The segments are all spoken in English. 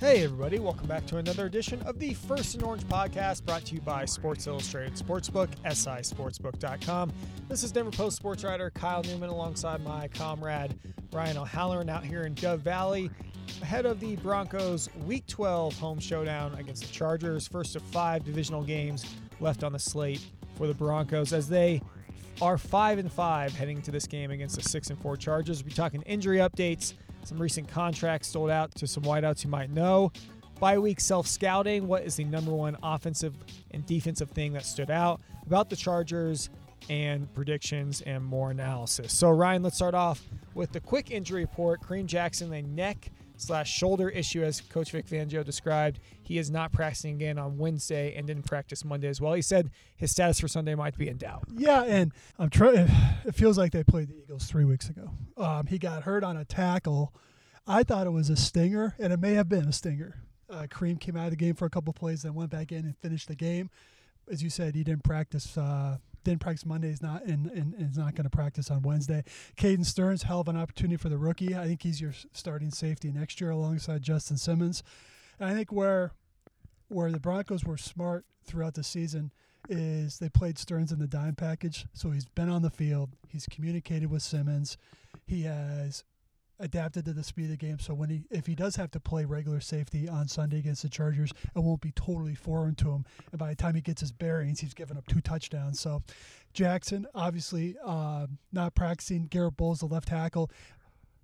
Hey, everybody, welcome back to another edition of the First and Orange podcast brought to you by Sports Illustrated Sportsbook, sisportsbook.com. This is Denver Post sports writer Kyle Newman alongside my comrade Ryan O'Halloran out here in Dove Valley ahead of the Broncos Week 12 home showdown against the Chargers. First of five divisional games left on the slate for the Broncos as they are five and five heading to this game against the six and four Chargers. We'll be talking injury updates some recent contracts sold out to some wideouts you might know. By week self scouting, what is the number one offensive and defensive thing that stood out about the Chargers and predictions and more analysis. So, Ryan, let's start off with the quick injury report. Kareem Jackson, the neck slash shoulder issue, as Coach Vic Fangio described. He is not practicing again on Wednesday and didn't practice Monday as well. He said his status for Sunday might be in doubt. Yeah, and I'm trying. It feels like they played the Eagles three weeks ago. Um, he got hurt on a tackle. I thought it was a stinger, and it may have been a stinger. Uh, Kareem came out of the game for a couple plays, then went back in and finished the game. As you said, he didn't practice. Uh, didn't practice Monday. He's not and, and, is not going to practice on Wednesday. Caden Sterns, hell of an opportunity for the rookie. I think he's your starting safety next year alongside Justin Simmons. And I think where where the Broncos were smart throughout the season is they played Sterns in the dime package. So he's been on the field. He's communicated with Simmons. He has adapted to the speed of the game. So when he if he does have to play regular safety on Sunday against the Chargers, it won't be totally foreign to him. And by the time he gets his bearings, he's given up two touchdowns. So Jackson obviously uh, not practicing. Garett Bolles, the left tackle,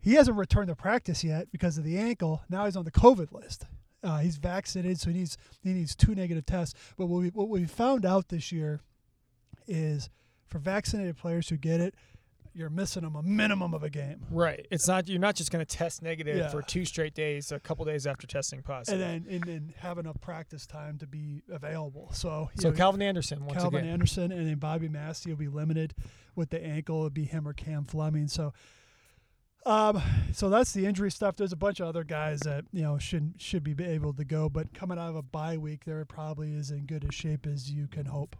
he hasn't returned to practice yet because of the ankle. Now he's on the COVID list. Uh, he's vaccinated, so he needs he needs two negative tests. But what we what we found out this year is for vaccinated players who get it, you're missing them a minimum of a game. Right. It's not you're not just going to test negative Yeah. for two straight days, a couple days after testing and then and then have enough practice time to be available. So so know, Calvin Anderson once Calvin again. Anderson and then Bobby Massie will be limited with the ankle. It'll be him or Cam Fleming. So. Um, so that's the injury stuff. There's a bunch of other guys that you know should should be able to go, but coming out of a bye week, they're probably as in good a shape as you can hope.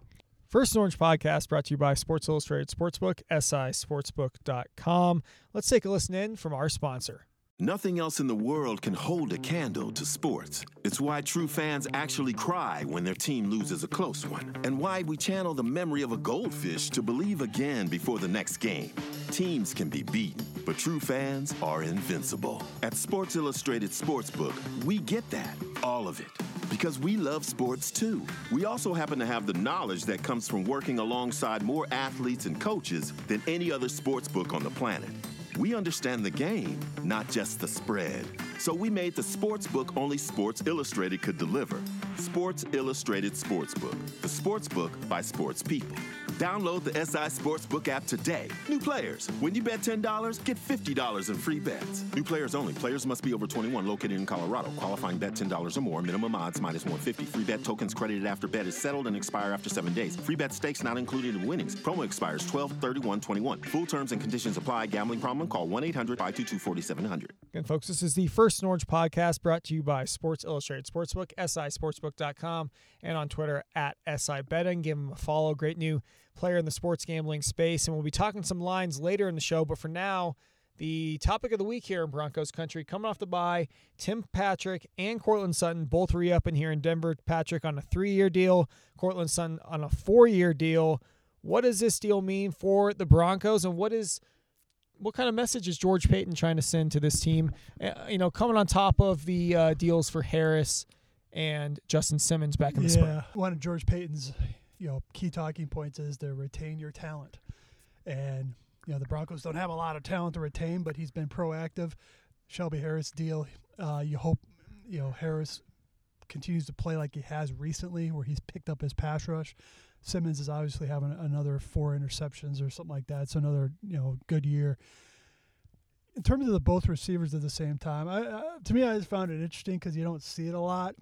First Orange podcast brought to you by Sports Illustrated Sportsbook, sisportsbook.com. Let's take a listen in from our sponsor. Nothing else in the world can hold a candle to sports. It's why true fans actually cry when their team loses a close one, and why we channel the memory of a goldfish to believe again before the next game. Teams can be beaten, but true fans are invincible. At Sports Illustrated Sportsbook, we get that, all of it. Because we love sports too. We also happen to have the knowledge that comes from working alongside more athletes and coaches than any other sports book on the planet. We understand the game, not just the spread. So we made the sports book only Sports Illustrated could deliver. Sports Illustrated Sportsbook, the sports book by sports people. Download the SI Sportsbook app today. New players, when you bet $10, get $50 in free bets. New players only. Players must be over 21, located in Colorado. Qualifying bet $10 or more. Minimum odds minus 150. Free bet tokens credited after bet is settled and expire after seven days. Free bet stakes not included in winnings. Promo expires 12 31 21. Full terms and conditions apply. Gambling problem? Call 1 800 522 4700. Again, folks, this is the First and podcast brought to you by Sports Illustrated Sportsbook, sisportsbook.com, and on Twitter at SI Betting. Give them a follow. Great new player in the sports gambling space. And we'll be talking some lines later in the show. But for now, the topic of the week here in Broncos country, coming off the bye, Tim Patrick and Courtland Sutton both re upping here in Denver. Patrick on a three year deal, Courtland Sutton on a four year deal. What does this deal mean for the Broncos, and what is what kind of message is George Paton trying to send to this team? Uh, you know, coming on top of the uh, deals for Harris and Justin Simmons back in the spring. Yeah, one of George Paton's you know key talking points is to retain your talent, and you know the Broncos don't have a lot of talent to retain, but he's been proactive. Shelby Harris deal, uh, you hope you know Harris continues to play like he has recently, where he's picked up his pass rush. Simmons is obviously having another four interceptions or something like that, so another you know good year. In terms of the both receivers at the same time, I, I, to me, I just found it interesting because you don't see it a lot.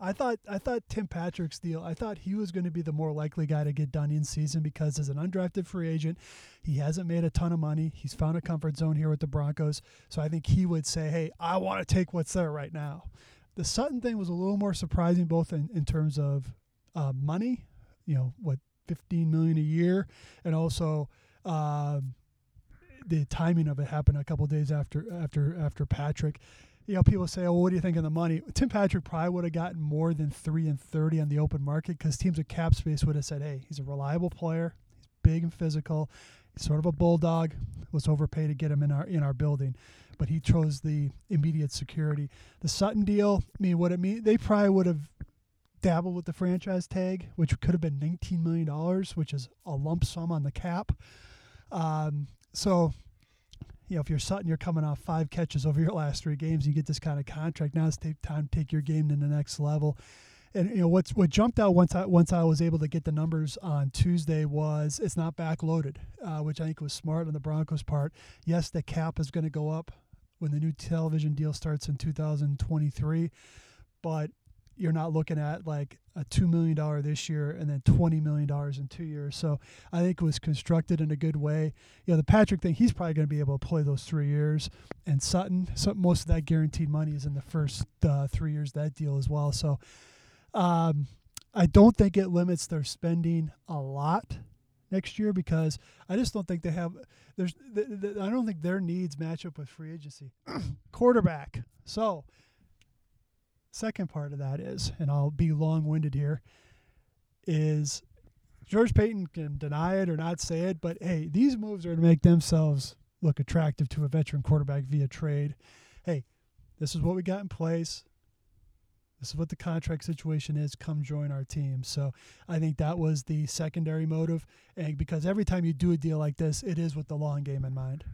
I thought I thought Tim Patrick's deal. I thought he was going to be the more likely guy to get done in season because as an undrafted free agent, he hasn't made a ton of money. He's found a comfort zone here with the Broncos, so I think he would say, "Hey, I want to take what's there right now." The Sutton thing was a little more surprising, both in, in terms of uh, money, you know, what fifteen million a year, and also um, the timing of it happened a couple days after after after Patrick you know, people say, "Oh, what do you think of the money?" Tim Patrick probably would have gotten more than three and thirty on the open market because teams with cap space would have said, "Hey, he's a reliable player. He's big and physical. He's sort of a bulldog. Let's overpay to get him in our in our building." But he chose the immediate security. The Sutton deal, I mean, what it mean? They probably would have dabbled with the franchise tag, which could have been nineteen million dollars, which is a lump sum on the cap. Um, so you know, if you're Sutton, you're coming off five catches over your last three games. You get this kind of contract. Now it's time to take your game to the next level. And you know what's what jumped out once I once I was able to get the numbers on Tuesday was it's not backloaded, uh, which I think was smart on the Broncos' part. Yes, the cap is going to go up when the new television deal starts in 2023, but you're not looking at like a two million dollar this year and then twenty million dollars in two years. So I think it was constructed in a good way. You know, the Patrick thing, he's probably going to be able to play those three years. And Sutton, so most of that guaranteed money is in the first uh, three years that deal as well. So um, I don't think it limits their spending a lot next year because I just don't think they have. There's, I don't think their needs match up with free agency. Quarterback. So second part of that is, and I'll be long winded here, is George Paton can deny it or not say it, but hey, these moves are to make themselves look attractive to a veteran quarterback via trade. Hey, this is what we got in place. This is what the contract situation is. Come join our team. So I think that was the secondary motive. And because every time you do a deal like this, it is with the long game in mind.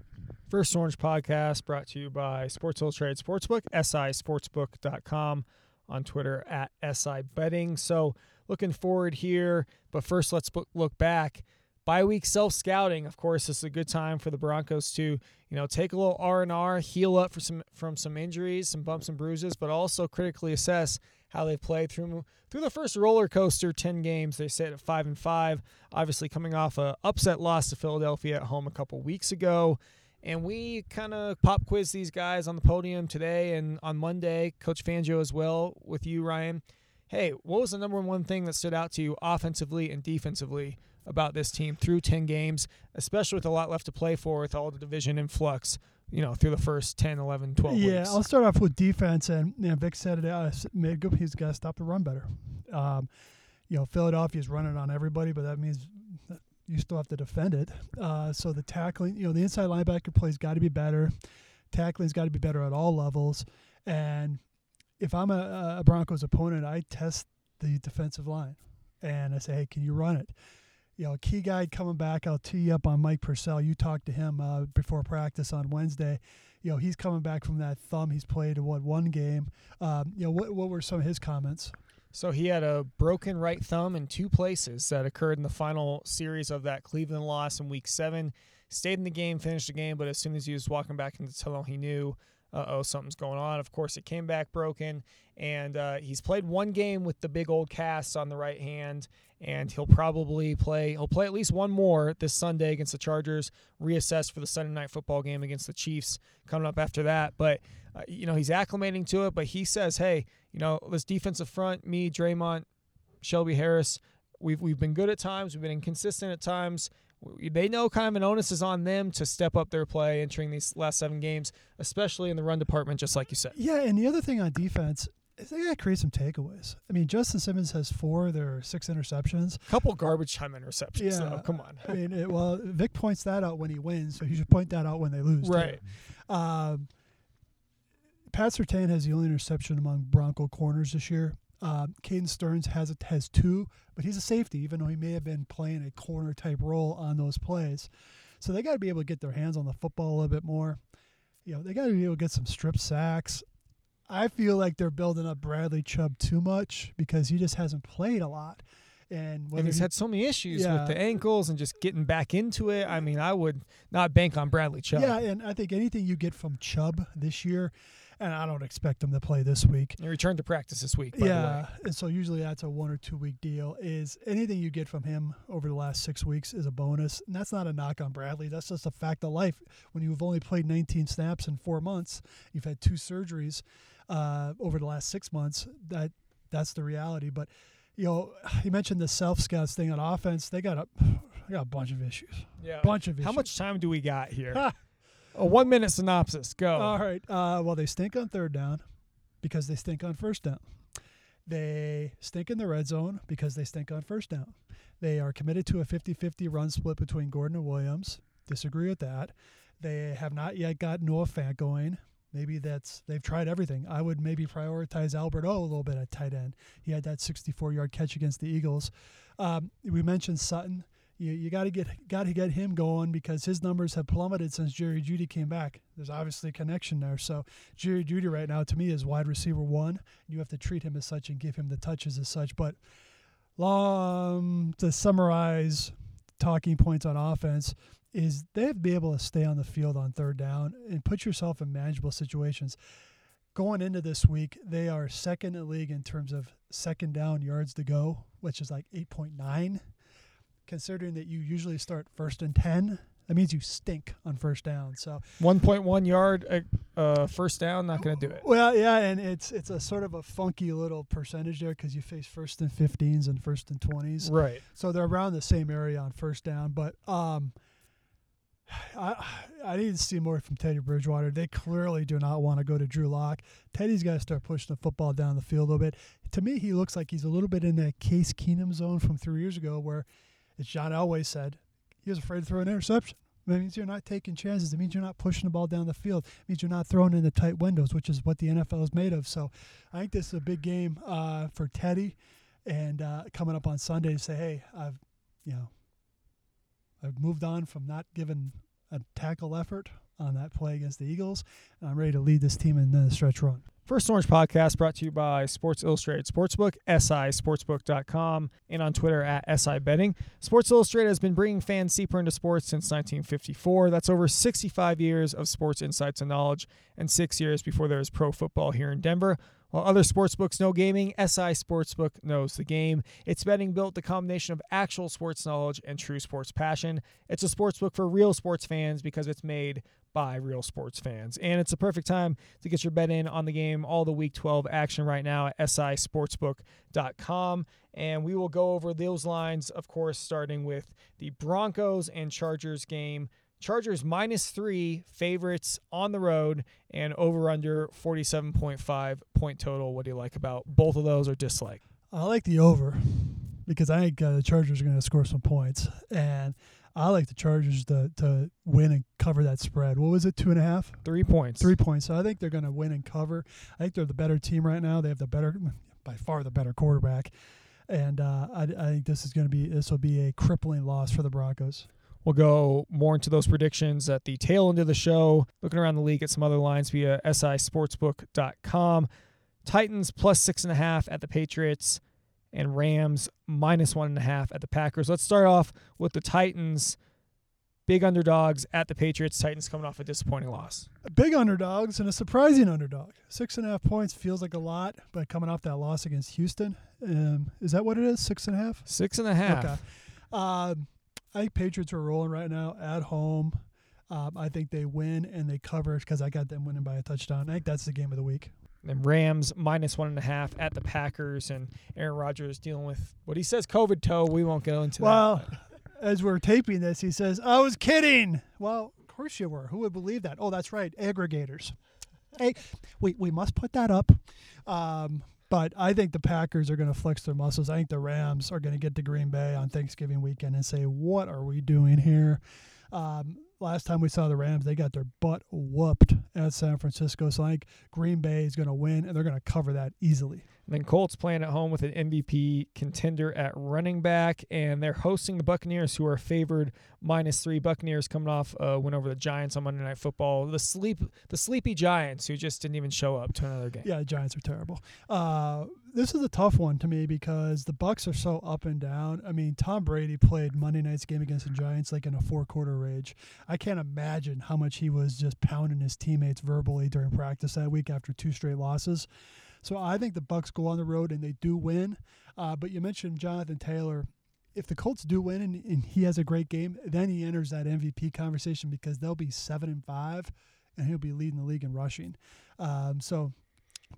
First Orange podcast brought to you by Sports Illustrated Sportsbook, sisportsbook.com, on Twitter at SI Betting. So looking forward here, but first let's look back. Bye week self scouting, of course, this is a good time for the Broncos to, you know, take a little R and R, heal up for some from some injuries, some bumps and bruises, but also critically assess how they've played through through the first roller coaster 10 games they sit at 5 and 5 obviously coming off a upset loss to Philadelphia at home a couple weeks ago and we kind of pop quiz these guys on the podium today and on Monday, Coach Fangio as well with you, Ryan. Hey, what was the number one thing that stood out to you offensively and defensively about this team through 10 games, especially with a lot left to play for with all the division in flux? you know, through the first 10, 11, 12 yeah, weeks. I'll start off with defense. And you know, Vic said it, uh, he's got to stop the run better. Um, you know, Philadelphia's running on everybody, but that means you still have to defend it. Uh, so the tackling, you know, the inside linebacker play's got to be better. Tackling's got to be better at all levels. And if I'm a, a Broncos opponent, I test the defensive line and I say, hey, can you run it? You know, key guy coming back, I'll tee up on Mike Purcell. You talked to him uh, before practice on Wednesday. You know, he's coming back from that thumb. He's played what one game. Um, you know, what what were some of his comments? So he had a broken right thumb in two places that occurred in the final series of that Cleveland loss in Week Seven. Stayed in the game, finished the game, but as soon as he was walking back into the tunnel, he knew, uh oh, something's going on. Of course, it came back broken, and uh, he's played one game with the big old cast on the right hand, and he'll probably play. He'll play at least one more this Sunday against the Chargers. Reassess for the Sunday night football game against the Chiefs coming up after that. But uh, you know he's acclimating to it. But he says, hey, you know, this defensive front, me, Dre'Mont, Shelby Harris, we've we've been good at times, we've been inconsistent at times. They know kind of an onus is on them to step up their play entering these last seven games, especially in the run department, just like you said. Yeah, and the other thing on defense they got to create some takeaways. I mean, Justin Simmons has four, there are six interceptions. A couple garbage time interceptions. Yeah, though. come on. I mean, it, well, Vic points that out when he wins, so he should point that out when they lose. Right. Um, Pat Surtain has the only interception among Bronco corners this year. Uh, Caden Sterns has a, has two, but he's a safety, even though he may have been playing a corner type role on those plays. So they got to be able to get their hands on the football a little bit more. You know, they got to be able to get some strip sacks. I feel like they're building up Bradley Chubb too much because he just hasn't played a lot. And, and he's he, had so many issues yeah. with the ankles and just getting back into it. I mean, I would not bank on Bradley Chubb. Yeah, and I think anything you get from Chubb this year – and I don't expect him to play this week. He returned to practice this week. yeah, and so usually that's a one or two week deal. Is anything you get from him over the last six weeks is a bonus, and that's not a knock on Bradley. That's just a fact of life. When you've only played 19 snaps in four months, you've had two surgeries uh, over the last six months. That that's the reality. But you know, you mentioned the self scouts thing on offense. They got a, they got a bunch of issues. Yeah, bunch of issues. How much time do we got here? A one minute synopsis. Go. All right. Uh, well, they stink on third down because they stink on first down. They stink in the red zone because they stink on first down. They are committed to a 50 50 run split between Gordon and Williams. Disagree with that. They have not yet got Noah Fant going. Maybe that's they've tried everything. I would maybe prioritize Albert O a little bit at tight end. He had that 64 yard catch against the Eagles. Um, we mentioned Sutton. You, you got to get got to get him going because his numbers have plummeted since Jerry Jeudy came back. There's obviously a connection there. So Jerry Jeudy right now to me is wide receiver one. You have to treat him as such and give him the touches as such. But long to summarize talking points on offense is they have to be able to stay on the field on third down and put yourself in manageable situations. Going into this week, they are second in the league in terms of second down yards to go, which is like 8.9 considering that you usually start first and 10 that means you stink on first down. So 1.1 yard uh, uh, first down not going to do it. Well yeah and it's it's a sort of a funky little percentage there because you face first and 15s and first and 20s right. So they're around the same area on first down but um I, I need to see more from Teddy Bridgewater. They clearly do not want to go to Drew Lock. Teddy's got to start pushing the football down the field a little bit. To me, he looks like he's a little bit in that Case Keenum zone from three years ago, where as John Elway said, he was afraid to throw an interception. That means you're not taking chances. It means you're not pushing the ball down the field. It means you're not throwing in the tight windows, which is what the NFL is made of. So I think this is a big game uh, for Teddy, and uh, coming up on Sunday to say, hey, I've, you know, I've moved on from not giving a tackle effort on that play against the Eagles, and I'm ready to lead this team in the stretch run. First Orange Podcast brought to you by Sports Illustrated Sportsbook, sisportsbook.com, and on Twitter at SI Betting. Sports Illustrated has been bringing fans deeper into sports since 1954. That's over 65 years of sports insights and knowledge, and six years before there was pro football here in Denver. While other sportsbooks know gaming, SI Sportsbook knows the game. It's betting built the combination of actual sports knowledge and true sports passion. It's a sportsbook for real sports fans because it's made by real sports fans. And it's a perfect time to get your bet in on the game, all the week 12 action right now at sisportsbook.com. And we will go over those lines, of course, starting with the Broncos and Chargers game. Chargers minus three favorites on the road and over under 47.5 point total. What do you like about both of those or dislike? I like the over because I think uh, the Chargers are going to score some points. And I like the Chargers to, to win and cover that spread. What was it, two and a half? Three points. Three points. So I think they're going to win and cover. I think they're the better team right now. They have the better, by far the better quarterback. And uh, I, I think this is going to be this will be a crippling loss for the Broncos. We'll go more into those predictions at the tail end of the show. Looking around the league at some other lines via sisportsbook.com. Titans plus six and a half at the Patriots and Rams minus one and a half at the Packers. Let's start off with the Titans. Big underdogs at the Patriots. Titans coming off a disappointing loss. Big underdogs and a surprising underdog. Six and a half points feels like a lot, but coming off that loss against Houston, um, is that what it is? Six and a half? Six and a half. Okay. Um, I think Patriots are rolling right now at home. Um, I think they win and they cover because I got them winning by a touchdown. I think that's the game of the week. And Rams minus one and a half at the Packers, and Aaron Rodgers dealing with what he says COVID toe. We won't go into well, that. Well, as we're taping this, he says, "I was kidding." Well, of course you were. Who would believe that? Oh, that's right, aggregators. Hey, we we must put that up. Um, but I think the Packers are going to flex their muscles. I think the Rams are going to get to Green Bay on Thanksgiving weekend and say, "What are we doing here?" Um, last time we saw the Rams, they got their butt whooped at San Francisco. So I think Green Bay is going to win, and they're going to cover that easily. And then Colts playing at home with an MVP contender at running back, and they're hosting the Buccaneers, who are favored minus three. Buccaneers coming off a win over the Giants on Monday Night Football. The sleep, the sleepy Giants, who just didn't even show up to another game. Yeah, the Giants are terrible. Uh, this is a tough one to me because the Bucks are so up and down. I mean, Tom Brady played Monday night's game against the Giants like in a four quarter rage. I can't imagine how much he was just pounding his teammates verbally during practice that week after two straight losses. So I think the Bucks go on the road and they do win. Uh, but you mentioned Jonathan Taylor. If the Colts do win and, and, he has a great game, then he enters that MVP conversation because they'll be seven and five, and he'll be leading the league in rushing. Um, so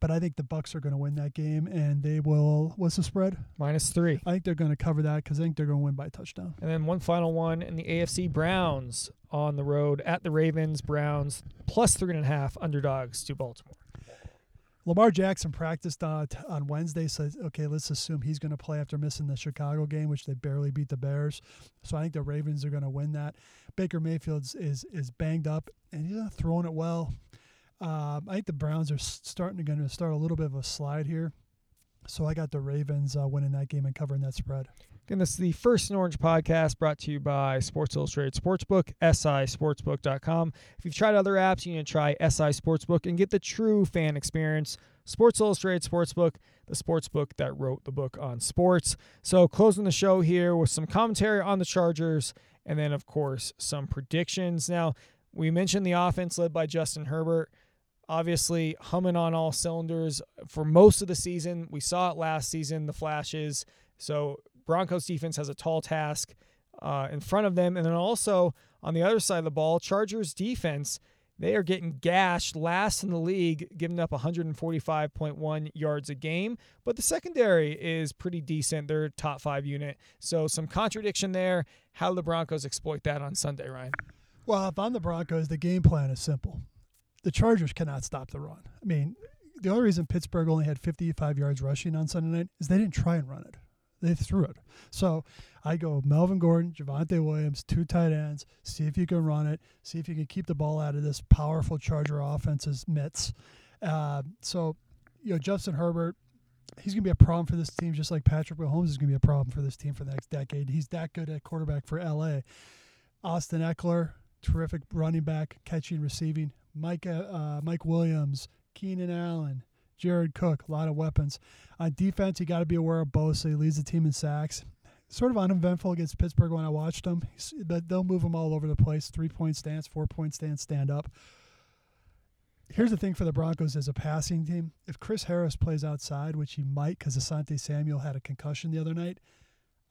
but I think the Bucks are going to win that game, and they will. What's the spread? Minus three. I think they're going to cover that because I think they're going to win by a touchdown. And then one final one in the AFC Browns on the road at the Ravens. Browns plus three and a half underdogs to Baltimore. Lamar Jackson practiced on, on Wednesday, so okay, let's assume he's going to play after missing the Chicago game, which they barely beat the Bears. So I think the Ravens are going to win that. Baker Mayfield is is banged up and he's not throwing it well. Um, I think the Browns are starting to going to start a little bit of a slide here. So I got the Ravens uh, winning that game and covering that spread. Again, this is the First and Orange podcast brought to you by Sports Illustrated Sportsbook, sisportsbook.com. If you've tried other apps, you need to try SI Sportsbook and get the true fan experience. Sports Illustrated Sportsbook, the sportsbook that wrote the book on sports. So, closing the show here with some commentary on the Chargers and then, of course, some predictions. Now, we mentioned the offense led by Justin Herbert obviously humming on all cylinders for most of the season. We saw it last season, the flashes. So Broncos defense has a tall task uh, in front of them. And then also on the other side of the ball, Chargers defense, they are getting gashed last in the league, giving up 145.1 yards a game. But the secondary is pretty decent. They're top five unit. So some contradiction there. How do the Broncos exploit that on Sunday, Ryan? Well, if I'm the Broncos, the game plan is simple the Chargers cannot stop the run. I mean, the only reason Pittsburgh only had 55 yards rushing on Sunday night is they didn't try and run it. They threw it. So I go Melvin Gordon, Javonte Williams, two tight ends. See if you can run it. See if you can keep the ball out of this powerful Charger offense's mitts. Uh, so, you know, Justin Herbert, he's going to be a problem for this team, just like Patrick Mahomes is going to be a problem for this team for the next decade. He's that good at quarterback for LA. Austin Ekeler, terrific running back, catching, receiving. Mike uh, Mike Williams, Keenan Allen, Jared Cook, a lot of weapons. On defense, you got to be aware of Bosa. He leads the team in sacks. Sort of uneventful against Pittsburgh when I watched them, but they'll move them all over the place. Three point stance, four point stance, stand up. Here's the thing for the Broncos as a passing team. If Chris Harris plays outside, which he might because Asante Samuel had a concussion the other night,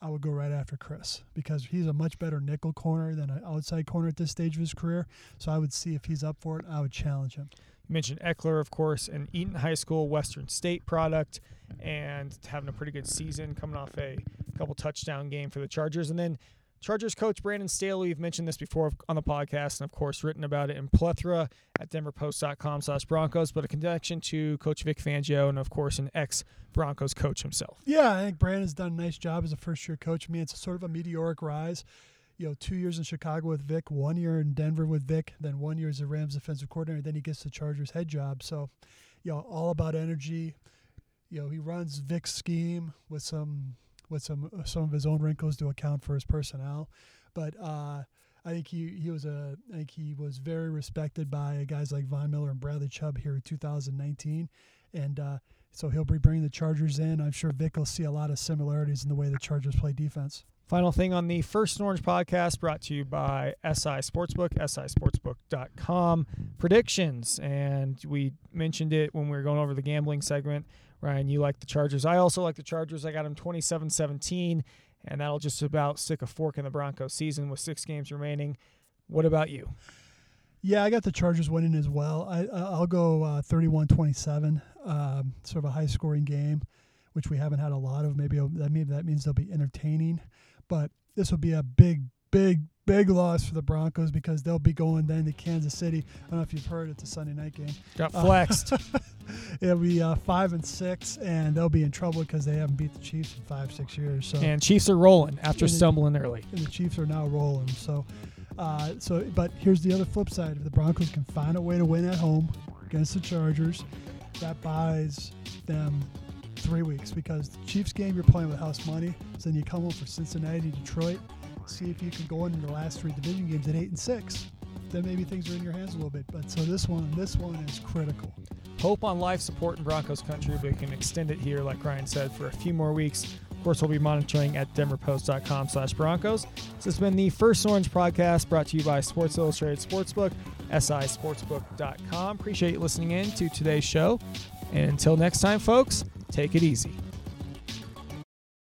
I would go right after Chris because he's a much better nickel corner than an outside corner at this stage of his career. So I would see if he's up for it. I would challenge him. You mentioned Ekeler, of course, an Eaton High School Western State product, and having a pretty good season, coming off a couple touchdown game for the Chargers, and then Chargers coach Brandon Staley, we've mentioned this before on the podcast, and of course written about it in plethora at denverpost.com slash Broncos, but a connection to Coach Vic Fangio and of course an ex Broncos coach himself. Yeah, I think Brandon's done a nice job as a first year coach. I mean, it's sort of a meteoric rise. You know, two years in Chicago with Vic, one year in Denver with Vic, then one year as the Rams defensive coordinator, then he gets the Chargers head job. So, you know, all about energy. You know, he runs Vic's scheme with some with some some of his own wrinkles to account for his personnel. But uh, I think he, he was a I think he was very respected by guys like Von Miller and Bradley Chubb here in 2019, and uh, so he'll be bringing the Chargers in. I'm sure Vic will see a lot of similarities in the way the Chargers play defense. Final thing on the First and Orange podcast brought to you by SI Sportsbook, sisportsbook.com. Predictions. And we mentioned it when we were going over the gambling segment. Ryan, you like the Chargers. I also like the Chargers. I got them 27 17, and that'll just about stick a fork in the Broncos season with six games remaining. What about you? Yeah, I got the Chargers winning as well. I, I'll go uh, 31 27, um, sort of a high scoring game, which we haven't had a lot of. Maybe that, maybe that means they'll be entertaining, but this will be a big, big, big loss for the Broncos because they'll be going then to Kansas City. I don't know if you've heard it's a Sunday night game. Got flexed. Uh, it'll be uh, five and six, and they'll be in trouble because they haven't beat the Chiefs in five, six years. So and Chiefs are rolling after stumbling the, early. And the Chiefs are now rolling. So, uh, so but here's the other flip side: if the Broncos can find a way to win at home against the Chargers, that buys them three weeks because the Chiefs game you're playing with house money. So then you come home for Cincinnati, Detroit see if you can go into the last three division games at eight and six. Then maybe things are in your hands a little bit. But so this one, this one is critical. Hope on life support in Broncos country, we can extend it here, like Ryan said, for a few more weeks. Of course, we'll be monitoring at denverpost.com slash Broncos. This has been the First Orange podcast brought to you by Sports Illustrated Sportsbook, sisportsbook.com. Appreciate you listening in to today's show. And until next time, folks, take it easy.